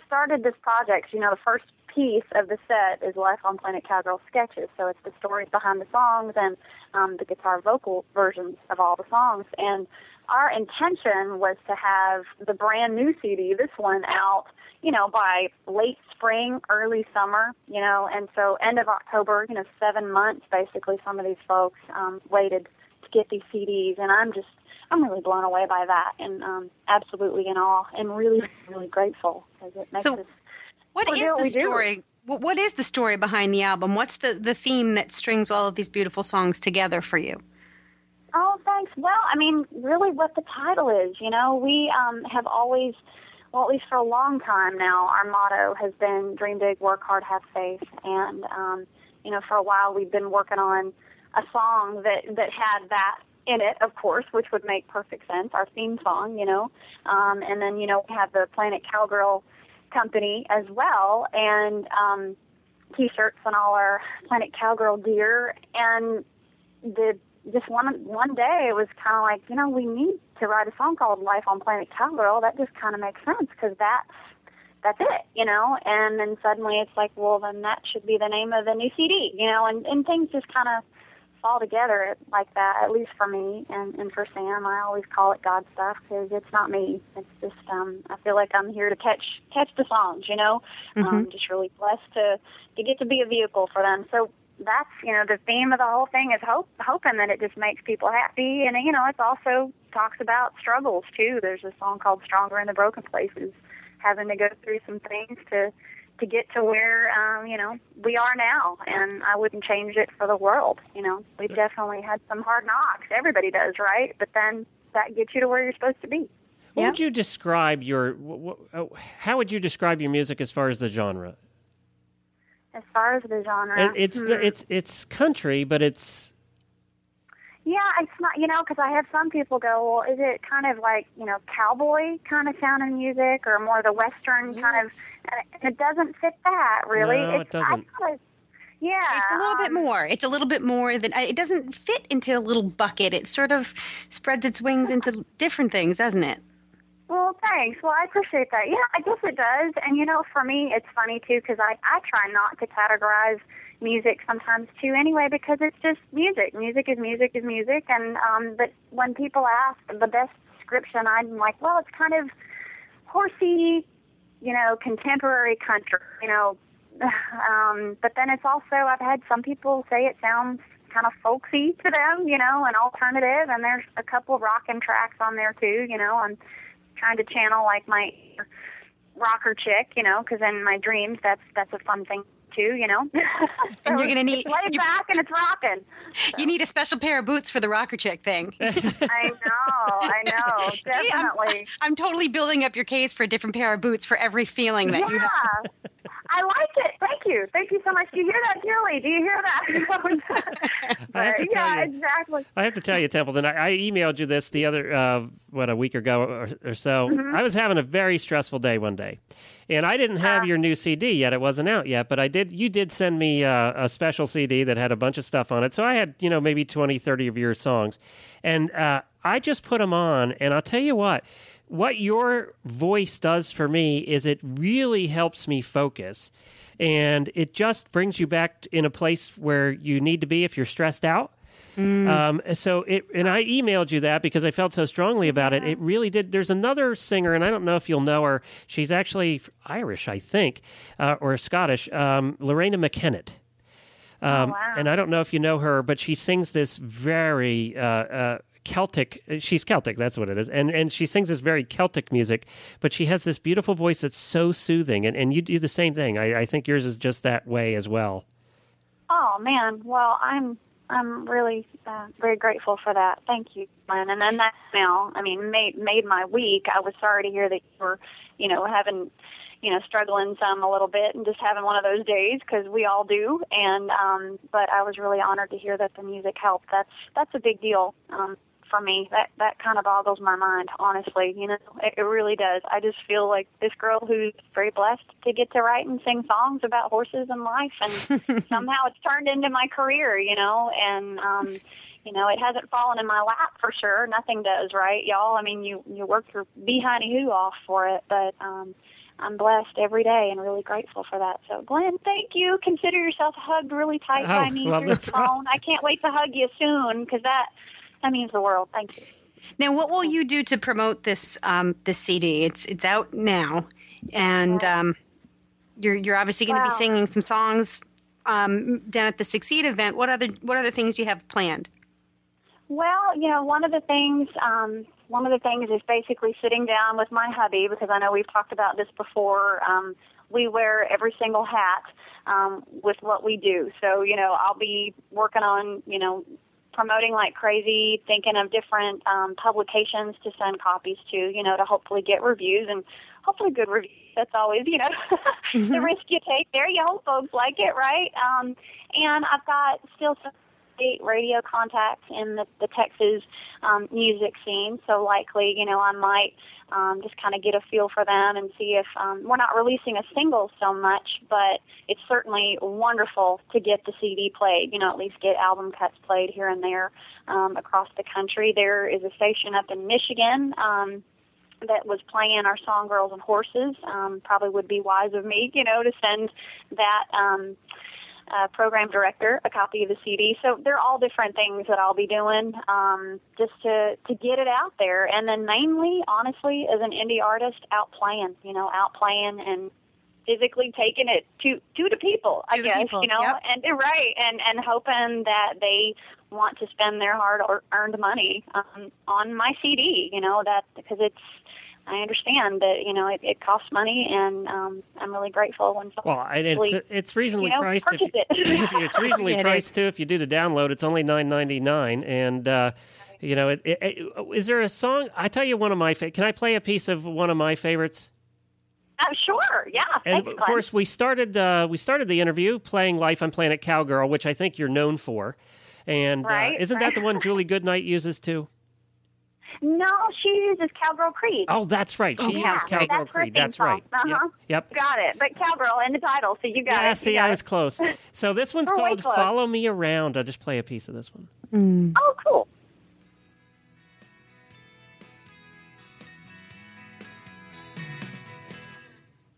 Speaker 6: started this project. You know, the first piece of the set is Life on Planet Cowgirl sketches, so it's the stories behind the songs and um, the guitar vocal versions of all the songs. And our intention was to have the brand new CD, this one, out you know, by late spring, early summer, you know, and so end of October, you know, seven months basically some of these folks um, waited to get these CDs and I'm just I'm really blown away by that and um, absolutely in awe and really, really grateful because it makes
Speaker 3: So-
Speaker 6: us
Speaker 3: What is
Speaker 6: yeah,
Speaker 3: the
Speaker 6: do.
Speaker 3: story? wh- What is the story behind the album? What's the, the theme that strings all of these beautiful songs together for you?
Speaker 6: Oh, thanks. Well, I mean, really what the title is, you know, we um, have always, well, at least for a long time now, our motto has been dream big, work hard, have faith. And, um, you know, for a while we've been working on a song that, that had that in it, of course, which would make perfect sense, our theme song, you know. Um, and then, you know, we have the Planet Cowgirl company as well. And, um, t-shirts and all our Planet Cowgirl gear. And the just one one day it was kind of like you know we need to write a song called Life on Planet Cowgirl. That just kind of makes sense because that's that's it, you know. And then suddenly it's like, well, then that should be the name of the new CD, you know. And and things just kind of fall together like that. At least for me and and for Sam, I always call it God stuff because it's not me. It's just um I feel like I'm here to catch catch the songs, you know. Um, just really blessed to to get to be a vehicle for them. So that's you know the theme of the whole thing is hope hoping that it just makes people happy. And you know it's also talks about struggles too. There's a song called stronger in the broken places having to go through some things to to get to where um you know we are now. And i wouldn't change it for the world you know. We've definitely had some hard knocks. Everybody does right? But then that gets you to where you're supposed to be.
Speaker 1: What
Speaker 3: Yeah.
Speaker 1: would you describe your? oh, How would you describe your music as far as the genre?
Speaker 6: As far as the genre
Speaker 1: It, it's
Speaker 6: hmm.
Speaker 1: it's it's country, but it's
Speaker 6: Yeah, it's not, you know, because I have some people go, well, is it kind of like, you know, cowboy kind of sound sounding music or more the Western kind of, and it doesn't fit that really.
Speaker 1: No,
Speaker 6: it's,
Speaker 1: it doesn't.
Speaker 6: I yeah.
Speaker 3: It's a little bit
Speaker 6: um,
Speaker 3: more. It's a little bit more than it doesn't fit into a little bucket. It sort of spreads its wings into different things, doesn't it?
Speaker 6: Well, thanks. Well, I appreciate that. Yeah, I guess it does. And, you know, for me, it's funny, too, because I, I try not to categorize music sometimes, too, anyway, because it's just music. Music is music is music. And, um, but when people ask the best description, I'm like, well, it's kind of horsey, you know, contemporary country, you know. Um, but then it's also, I've had some people say it sounds kind of folksy to them, you know, and alternative. And there's a couple rockin' tracks on there, too, you know. I'm trying to channel like my rocker chick, you know, because in my dreams that's that's a fun thing too, you know.
Speaker 3: And you're gonna need-
Speaker 6: it's laid back and it's rocking.
Speaker 3: You need a special pair of boots for the rocker chick thing.
Speaker 6: I know, I know,
Speaker 3: See, I'm-
Speaker 6: definitely.
Speaker 3: I'm totally building up your case for a different pair of boots for every feeling that you have.
Speaker 6: I like it. Thank you, thank you so much. Do you hear that, Julie? Do you hear that?
Speaker 1: I have to
Speaker 6: yeah,
Speaker 1: tell you.
Speaker 6: exactly.
Speaker 1: I have to tell you, Templeton. I, I emailed you this the other uh, what a week ago or, or so.
Speaker 6: Mm-hmm.
Speaker 1: I was having a very stressful day one day, and I didn't have
Speaker 6: Uh.
Speaker 1: your new CD yet. It wasn't out yet, but I did. You did send me uh, a special CD that had a bunch of stuff on it. So I had you know maybe 20, 30 of your songs, and uh, I just put them on. And I'll tell you what. What your voice does for me is it really helps me focus and it just brings you back in a place where you need to be if you're stressed out Um, so it, and I emailed you that because I felt so strongly about it. It really did. There's another singer, and I don't know if you'll know her. She's actually Irish, I think, uh, or Scottish. Um, Loreena McKennitt. Um,
Speaker 6: wow.
Speaker 1: And I don't know if you know her, but she sings this very uh, uh, Celtic. She's Celtic, that's what it is, and and she sings this very Celtic music. But she has this beautiful voice that's so soothing, and, and you do the same thing. I, I think yours is just that way as well.
Speaker 6: Oh man, well I'm I'm really uh, very grateful for that. Thank you, Glenn. And then that now, I mean, made made my week. I was sorry to hear that you were, you know, having, you know, struggling some a little bit and just having one of those days because we all do. And um, but I was really honored to hear that the music helped. That's that's a big deal. Um, for me, that that kind of boggles my mind, honestly. You know, it, it really does. I just feel like this girl who's very blessed to get to write and sing songs about horses and life, and somehow it's turned into my career. You know, and um, you know, it hasn't fallen in my lap for sure. Nothing does, right, y'all? I mean, you you work your behind hoo off for it, but um, I'm blessed every day and really grateful for that. So, Glenn, thank you. Consider yourself hugged really tight
Speaker 1: Oh,
Speaker 6: by me
Speaker 1: well,
Speaker 6: through the phone. I can't wait to hug you soon because that that means the world. Thank you.
Speaker 3: Now, what will you do to promote this um, this CD? It's it's out now, and um, you're you're obviously going to be singing some songs um, down at the Succeed event. What other what other things do you have planned?
Speaker 6: Well, you know, one of the things, um, one of the things is basically sitting down with my hubby because I know we've talked about this before. Um, we wear every single hat um, with what we do. So, you know, I'll be working on, you know, promoting like crazy, thinking of different um, publications to send copies to, you know, to hopefully get reviews and hopefully good reviews. That's always, you know, the risk you take there. You hope folks like it, right? Um, and I've got still some state radio contacts in the, the Texas um, music scene, so likely, you know, I might um, just kind of get a feel for them and see if um, we're not releasing a single so much, but it's certainly wonderful to get the CD played, you know, at least get album cuts played here and there um, across the country. There is a station up in Michigan. Um, that was playing our song Girls and Horses. Um, probably would be wise of me, you know, to send that um, uh, program director a copy of the CD. So they're all different things that I'll be doing um, just to to get it out there, and then mainly, honestly, as an indie artist, out playing, you know, out playing and physically taking it to to the people, I
Speaker 3: the
Speaker 6: guess,
Speaker 3: people,
Speaker 6: you know,
Speaker 3: yep.
Speaker 6: and right, and and hoping that they want to spend their hard earned money um, on my CD, you know, that because it's. I understand that you know it, it costs money, and um, I'm really grateful when someone
Speaker 1: Well, and it's
Speaker 6: actually,
Speaker 1: it's reasonably
Speaker 6: you know,
Speaker 1: priced. If,
Speaker 6: purchase it.
Speaker 1: if you- it's reasonably
Speaker 3: It is.
Speaker 1: priced too. If you do the download, it's only nine ninety nine. And uh, you know, it, it, it, is there a song? I tell you, one of my fa- can I play a piece of one of my favorites?
Speaker 6: Uh, sure, yeah.
Speaker 1: And
Speaker 6: thanks,
Speaker 1: of
Speaker 6: Glenn.
Speaker 1: course, we started uh, we started the interview playing "Life on Planet Cowgirl," which I think you're known for. And
Speaker 6: Right,
Speaker 1: uh, isn't that the one Julie Goodnight uses too?
Speaker 6: No, she uses Cowgirl Creed.
Speaker 1: Oh, that's right. She
Speaker 3: Oh,
Speaker 1: uses
Speaker 3: yeah,
Speaker 1: Cowgirl.
Speaker 6: That's her
Speaker 1: Creed. That's right.
Speaker 6: song. Uh-huh.
Speaker 1: Yep. yep.
Speaker 6: Got it. But Cowgirl in the title, so you got it.
Speaker 1: Yeah,
Speaker 6: it.
Speaker 1: see,
Speaker 6: got
Speaker 1: I was
Speaker 6: it.
Speaker 1: close. So this one's
Speaker 6: We're
Speaker 1: called "Follow Me Around." I'll just play a piece of this one.
Speaker 6: Oh, cool.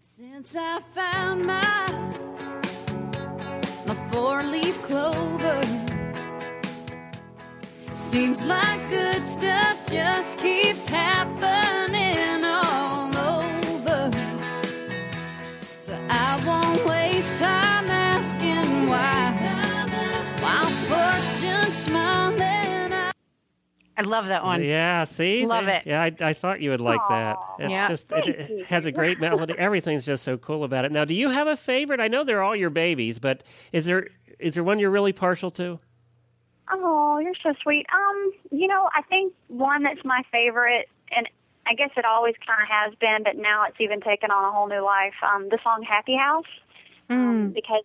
Speaker 5: Since I found my my four-leaf clover, seems like good stuff just keeps happening all over. So I won't waste time asking why. While fortune's smiling, I
Speaker 3: I love that one.
Speaker 1: Yeah, see,
Speaker 3: Love it.
Speaker 1: Yeah, I, I thought you would like that. It's
Speaker 3: Yeah.
Speaker 1: just it, it has a great melody. Everything's just so cool about it. Now, do you have a favorite? I know they're all your babies, but is there is there one you're really partial to?
Speaker 6: Oh, you're so sweet. Um, you know, I think one that's my favorite, and I guess it always kind of has been, but now it's even taken on a whole new life. Um, the song "Happy House," um, because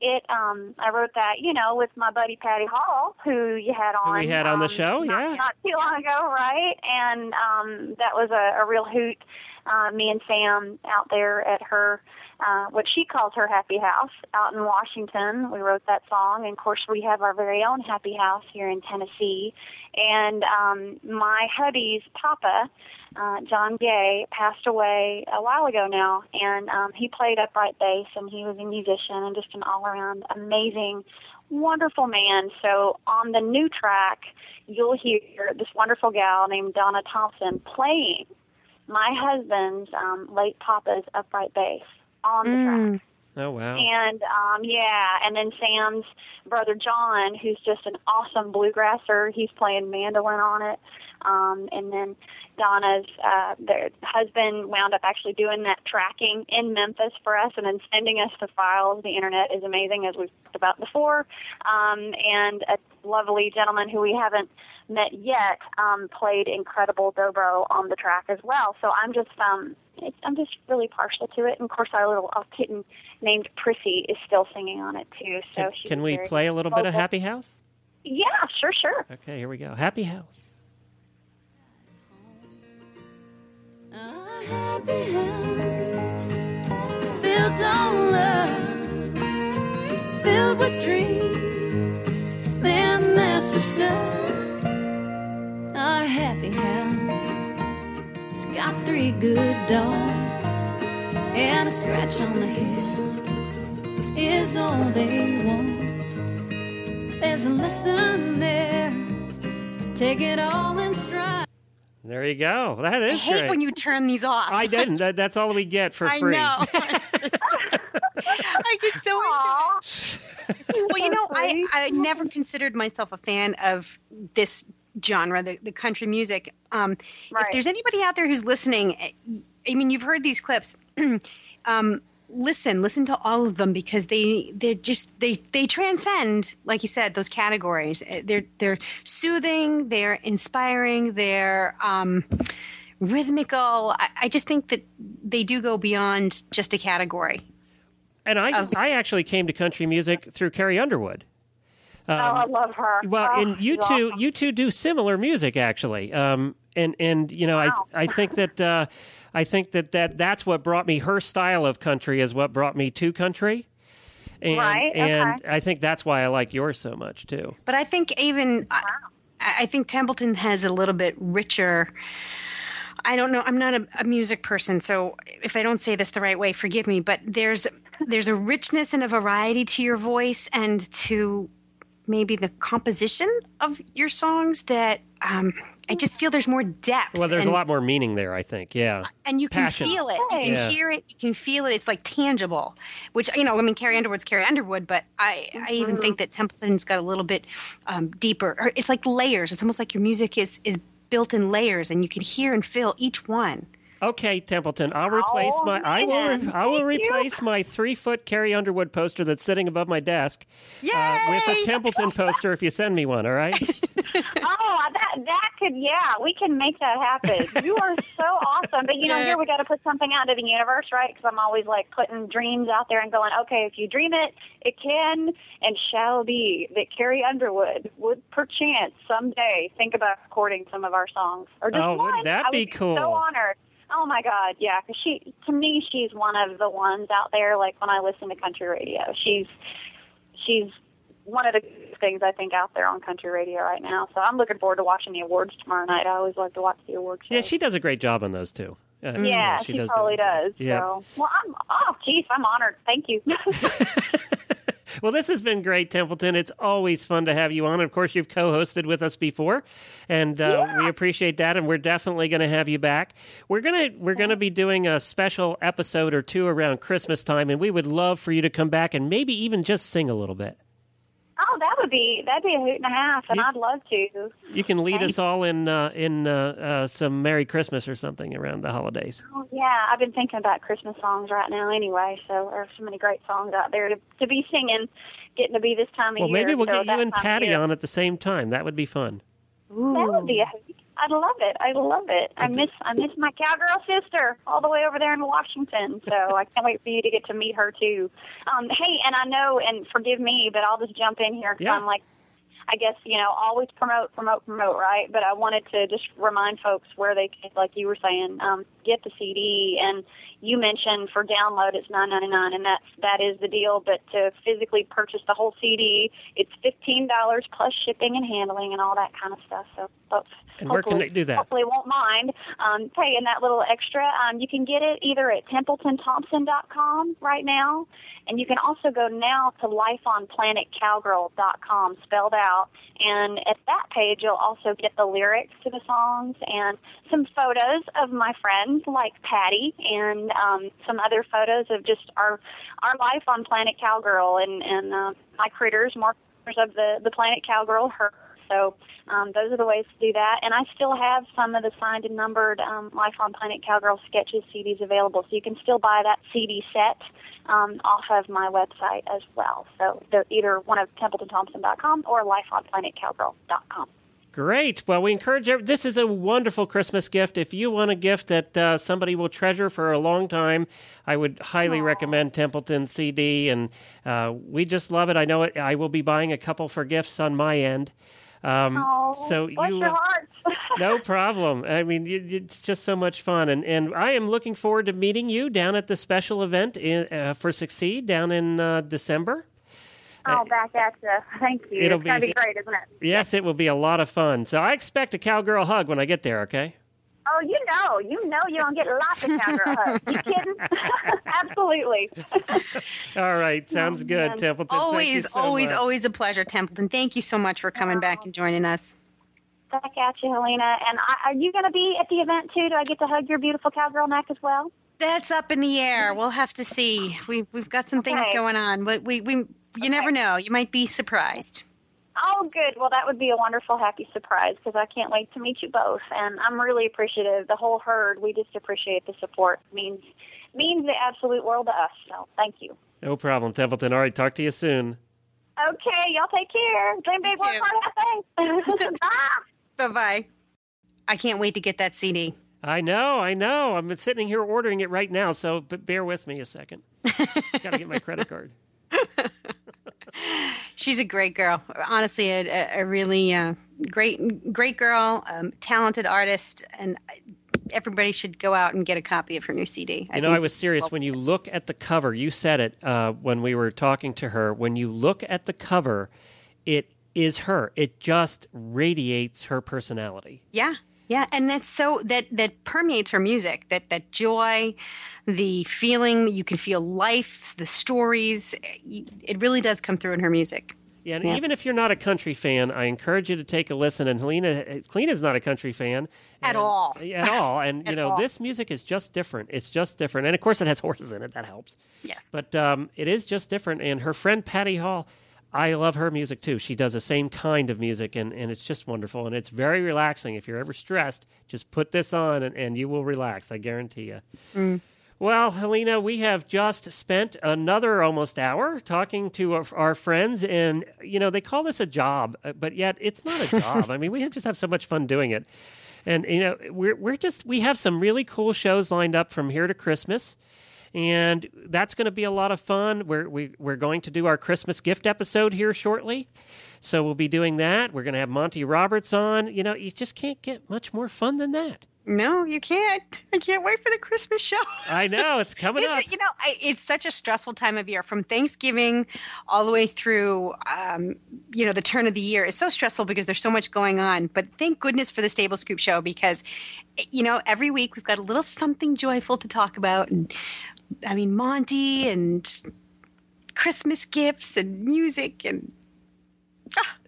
Speaker 6: it. Um, I wrote that, you know, with my buddy Patty Hall, who you had on.
Speaker 1: we had on the
Speaker 6: um,
Speaker 1: show,
Speaker 6: not,
Speaker 1: yeah.
Speaker 6: not too long ago, right? And um, that was a, a real hoot uh, me and Sam out there at her, uh, what she calls her happy house out in Washington. We wrote that song, and of course we have our very own happy house here in Tennessee. And um, my hubby's papa, uh, John Gay, passed away a while ago now, and um, he played upright bass, and he was a musician and just an all-around amazing wonderful man. So on the new track, you'll hear this wonderful gal named Donna Thompson playing my husband's um, late papa's upright bass on the track.
Speaker 1: Oh wow.
Speaker 6: And um, yeah, and then Sam's brother John, who's just an awesome bluegrasser, he's playing mandolin on it. Um, and then Donna's uh, their husband wound up actually doing that tracking in Memphis for us, and then sending us the files. The internet is amazing, as we've talked about before. Um, and a lovely gentleman who we haven't met yet um, played incredible dobro on the track as well. So I'm just um, I'm just really partial to it. And of course, our little our kitten named Prissy is still singing on it too. So
Speaker 1: Can,
Speaker 6: she's
Speaker 1: can we play a little bit of. Happy House?
Speaker 6: Yeah, sure, sure.
Speaker 1: Okay, here we go. Happy House.
Speaker 5: A happy house is built on love, filled with dreams. Man, that's the stuff. Our happy house, it's got three good dogs and a scratch on the head is all they want. There's a lesson there. Take it all in stride.
Speaker 1: There you go. That is.
Speaker 3: I hate
Speaker 1: great.
Speaker 3: when you turn these off.
Speaker 1: I didn't. That, that's all we get for
Speaker 3: I
Speaker 1: free.
Speaker 3: know. I get so into it. Well, you know, I, I never considered myself a fan of this genre, the, the country music. Um,
Speaker 6: Right.
Speaker 3: If there's anybody out there who's listening, eh, I mean, you've heard these clips. um, listen, listen to all of them because they they're just they they transcend, like you said, those categories. Eh, They're they're soothing, they're inspiring, they're um, rhythmical. I, I just think that they do go beyond just a category.
Speaker 1: And I,
Speaker 3: Of-
Speaker 1: I actually came to country music through Carrie Underwood.
Speaker 6: oh, I love her.
Speaker 1: Well,
Speaker 6: oh,
Speaker 1: and you
Speaker 6: she's
Speaker 1: two,
Speaker 6: awesome.
Speaker 1: you two do similar music actually. Um, and and you know,
Speaker 6: Wow.
Speaker 1: I I think that uh, I think that, that that's what brought me her style of country is what brought me to country. And,
Speaker 6: Right,
Speaker 1: And. I think that's why I like yours so much too.
Speaker 3: But I think even I, I think Templeton has a little bit richer. I don't know. I'm not a, a music person, so if I don't say this the right way, forgive me. But there's there's a richness and a variety to your voice and to maybe the composition of your songs that um, I just feel there's more depth.
Speaker 1: Well, there's
Speaker 3: and,
Speaker 1: a lot more meaning there. I think. Yeah.
Speaker 3: and you can
Speaker 1: passion.
Speaker 3: feel it. You can
Speaker 1: Yeah.
Speaker 3: hear it. You can feel it. It's like tangible. Which you know, I mean, Carrie Underwood's Carrie Underwood, but I I even think that Templeton's got a little bit um, deeper. Or it's like layers. It's almost like your music is is built in layers, and you can hear and feel each one.
Speaker 1: Okay, Templeton. I'll replace
Speaker 6: Oh,
Speaker 1: my. I will. Re- I will
Speaker 6: Thank you.
Speaker 1: replace my three foot Carrie Underwood poster that's sitting above my desk uh, with a Templeton poster. If you send me one, all right.
Speaker 6: Oh, that that could yeah, we can make that happen. You are so awesome. But you know, here we got to put something out into the universe, right? Because I'm always like putting dreams out there and going, okay, if you dream it, it can and shall be. That Carrie Underwood would perchance someday think about recording some of our songs, or just
Speaker 1: Oh, wouldn't that
Speaker 6: I
Speaker 1: be
Speaker 6: would
Speaker 1: cool?
Speaker 6: So honored. Oh my God, yeah. Because she, to me, she's one of the ones out there. Like when I listen to country radio, she's she's one of the things I think out there on country radio right now. So I'm looking forward to watching the awards tomorrow night. I always love to watch the awards.
Speaker 1: Yeah, she does a great job on those too. Uh,
Speaker 6: Yeah, she,
Speaker 1: does do
Speaker 6: totally
Speaker 1: a good job.
Speaker 6: does.
Speaker 1: Yeah.
Speaker 6: So, well, I'm oh, geez, I'm honored. Thank you.
Speaker 1: Well, this has been great, Templeton. It's always fun to have you on. Of course, you've co-hosted with us before, and uh, we appreciate that. And we're definitely going to have you back. We're gonna we're gonna be doing a special episode or two around Christmas time, and we would love for you to come back and maybe even just sing a little bit.
Speaker 6: Oh, that would be that'd be a hoot and a half, and
Speaker 1: You-
Speaker 6: I'd love to.
Speaker 1: You can lead
Speaker 6: Okay.
Speaker 1: us all in uh, in uh, uh, some Merry Christmas or something around the holidays.
Speaker 6: Oh, yeah, I've been thinking about Christmas songs right now. Anyway, so there's so many great songs out there to to be singing, getting to be this time of
Speaker 1: Well,
Speaker 6: year.
Speaker 1: maybe we'll
Speaker 6: so
Speaker 1: get
Speaker 6: that
Speaker 1: you and
Speaker 6: time of
Speaker 1: Patty
Speaker 6: year.
Speaker 1: on at the same time. That would be fun.
Speaker 6: That would be a hoot. I'd love it. I love it. I miss I miss my cowgirl sister all the way over there in Washington. So I can't wait for you to get to meet her too. Um, hey, and I know, and forgive me, but I'll just jump in here because
Speaker 1: Yeah.
Speaker 6: I'm like, I guess you know, always promote, promote, promote, right? But I wanted to just remind folks where they can, like you were saying, um, get the CD. And you mentioned for download it's nine ninety nine, and that's that is the deal. But to physically purchase the whole CD, it's fifteen dollars plus shipping and handling and all that kind of stuff. So folks
Speaker 1: And where can
Speaker 6: hopefully-
Speaker 1: they do that?
Speaker 6: Hopefully won't mind um, paying that little extra. Um, you can get it either at TempletonThompson.com right now, and you can also go now to LifeOnPlanetCowgirl.com, spelled out. And at that page, you'll also get the lyrics to the songs and some photos of my friends like Patty, and um, some other photos of just our our life on Planet Cowgirl and and uh, my critters, markers of the the Planet Cowgirl. Her so um, those are the ways to do that. And I still have some of the signed and numbered um, Life on Planet Cowgirl sketches CDs available. So you can still buy that CD set um, off of my website as well. So they're either one of TempletonThompson.com or LifeOnPlanetCowgirl.com.
Speaker 1: Great. Well, we encourage every, this is a wonderful Christmas gift. If you want a gift that uh, somebody will treasure for a long time, I would highly recommend Templeton CD, and uh, we just love it. I know it. I will be buying a couple for gifts on my end. Um,
Speaker 6: Oh,
Speaker 1: so you, no problem. I mean, it's just so much fun, and and I am looking forward to meeting you down at the special event in, uh, for Succeed down in uh, December.
Speaker 6: oh, back at you. Thank you.
Speaker 1: It'll
Speaker 6: it's going to
Speaker 1: be-
Speaker 6: be great, isn't it?
Speaker 1: Yes, it will be a lot of fun. So I expect a cowgirl hug when I get there. Okay.
Speaker 6: Oh, you know, you know you don't get lots of cowgirl hugs. You kidding? Absolutely.
Speaker 1: All right, oh, sounds good. Templeton. Thank
Speaker 3: Always,
Speaker 1: so
Speaker 3: always,
Speaker 1: much.
Speaker 3: always a pleasure, Templeton. Thank you so much for coming oh. back and joining us.
Speaker 6: Back at you, Helena. And I, are you going to be at the event too? Do I get to hug your beautiful cowgirl neck as well?
Speaker 3: That's up in the air. We'll have to see. We've we've got some things going on, but we we you never know. You might be surprised.
Speaker 6: Oh, good. Well, that would be a wonderful, happy surprise because I can't wait to meet you both. And I'm really appreciative. The whole herd, we just appreciate the support. means means the absolute world to us. So thank you.
Speaker 1: No problem, Templeton. All right, talk to you soon.
Speaker 6: Okay, y'all take care. Dream big, work hard, have. Bye.
Speaker 3: Bye bye. I can't wait to get that CD.
Speaker 1: I know, I know. I'm sitting here ordering it right now, so but bear with me a second. Got to get my credit card.
Speaker 3: She's a great girl. Honestly, a, a, really uh, great great girl, um, talented artist, and everybody should go out and get a copy of her new CD.
Speaker 1: You know, I was serious
Speaker 3: well-
Speaker 1: when you look at the cover. You said it uh, when we were talking to her. When you look at the cover, it is her. It just radiates her personality.
Speaker 3: Yeah, yeah, and that's so that that permeates her music. That that joy, the feeling you can feel life, the stories. It really does come through in her music.
Speaker 1: Yeah, and
Speaker 3: Yeah.
Speaker 1: even if you're not a country fan, I encourage you to take a listen. And Helena, Helena's not a country fan
Speaker 3: At
Speaker 1: and-
Speaker 3: all.
Speaker 1: At all. And you know,
Speaker 3: all.
Speaker 1: this music is just different. It's just different, and of course, it has horses in it. That helps.
Speaker 3: Yes.
Speaker 1: But um, it is just different. And her friend Patty Hall, I love her music too. She does the same kind of music, and, and it's just wonderful. And it's very relaxing. If you're ever stressed, just put this on, and, and you will relax. I guarantee you. Well, Helena, we have just spent another almost hour talking to our, our friends, and you know they call this a job, uh, but yet it's not a job. I mean, we just have so much fun doing it, and you know we're we're just we have some really cool shows lined up from here to Christmas, and that's going to be a lot of fun. We're we, we're going to do our Christmas gift episode here shortly, so we'll be doing that. We're going to have Monty Roberts on. You know, you just can't get much more fun than that.
Speaker 3: No, you can't. I can't wait for the Christmas show.
Speaker 1: I know it's coming up.
Speaker 3: you know, I, it's such a stressful time of year from Thanksgiving all the way through, um, you know, the turn of the year. It's so stressful because there's so much going on. But thank goodness for the Stable Scoop show because, you know, every week we've got a little something joyful to talk about. And I mean, Monty and Christmas gifts and music and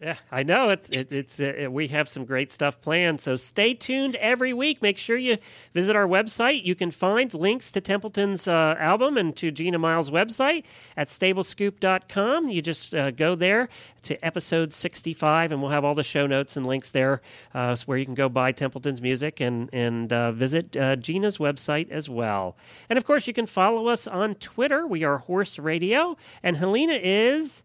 Speaker 1: Yeah, I know it's it, it's uh, we have some great stuff planned. So stay tuned every week. Make sure you visit our website. You can find links to Templeton's uh, album and to Gina Miles' website at stablescoop.com. You just uh, go there to episode 65, and we'll have all the show notes and links there, uh, where you can go buy Templeton's music and and uh, visit Gina's website as well. And of course, you can follow us on Twitter. We are Horse Radio, and Helena is.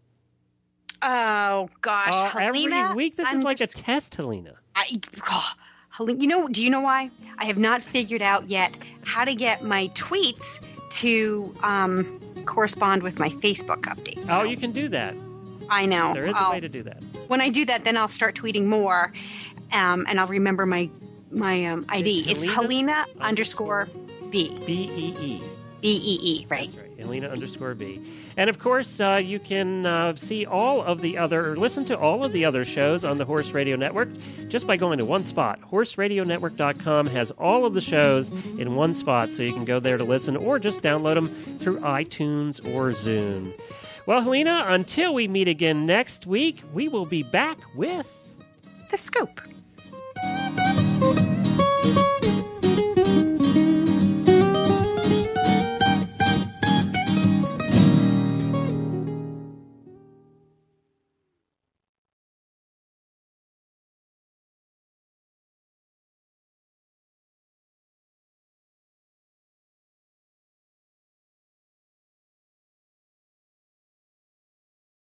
Speaker 3: Oh gosh,
Speaker 1: Uh,
Speaker 3: Helena
Speaker 1: every week, this is like a test, Helena.
Speaker 3: I, oh, Helene, you know, do you know why? I have not figured out yet how to get my tweets to um, correspond with my Facebook updates.
Speaker 1: Oh, you can do that.
Speaker 3: I know.
Speaker 1: There is a
Speaker 3: I'll-
Speaker 1: way to do that.
Speaker 3: When I do that, then I'll start tweeting more, um, and I'll remember my my um, ID.
Speaker 1: It's
Speaker 3: It's,
Speaker 1: Helena
Speaker 3: Helena underscore B.
Speaker 1: B E E.
Speaker 3: B E E, right.
Speaker 1: That's right, Helena underscore B. And of course, uh, you can uh, see all of the other, or listen to all of the other shows on the Horse Radio Network just by going to one spot. HorseRadioNetwork.com has all of the shows in one spot, so you can go there to listen or just download them through iTunes or Zune. Well, Helena, until we meet again next week, we will be back with
Speaker 3: The scoop.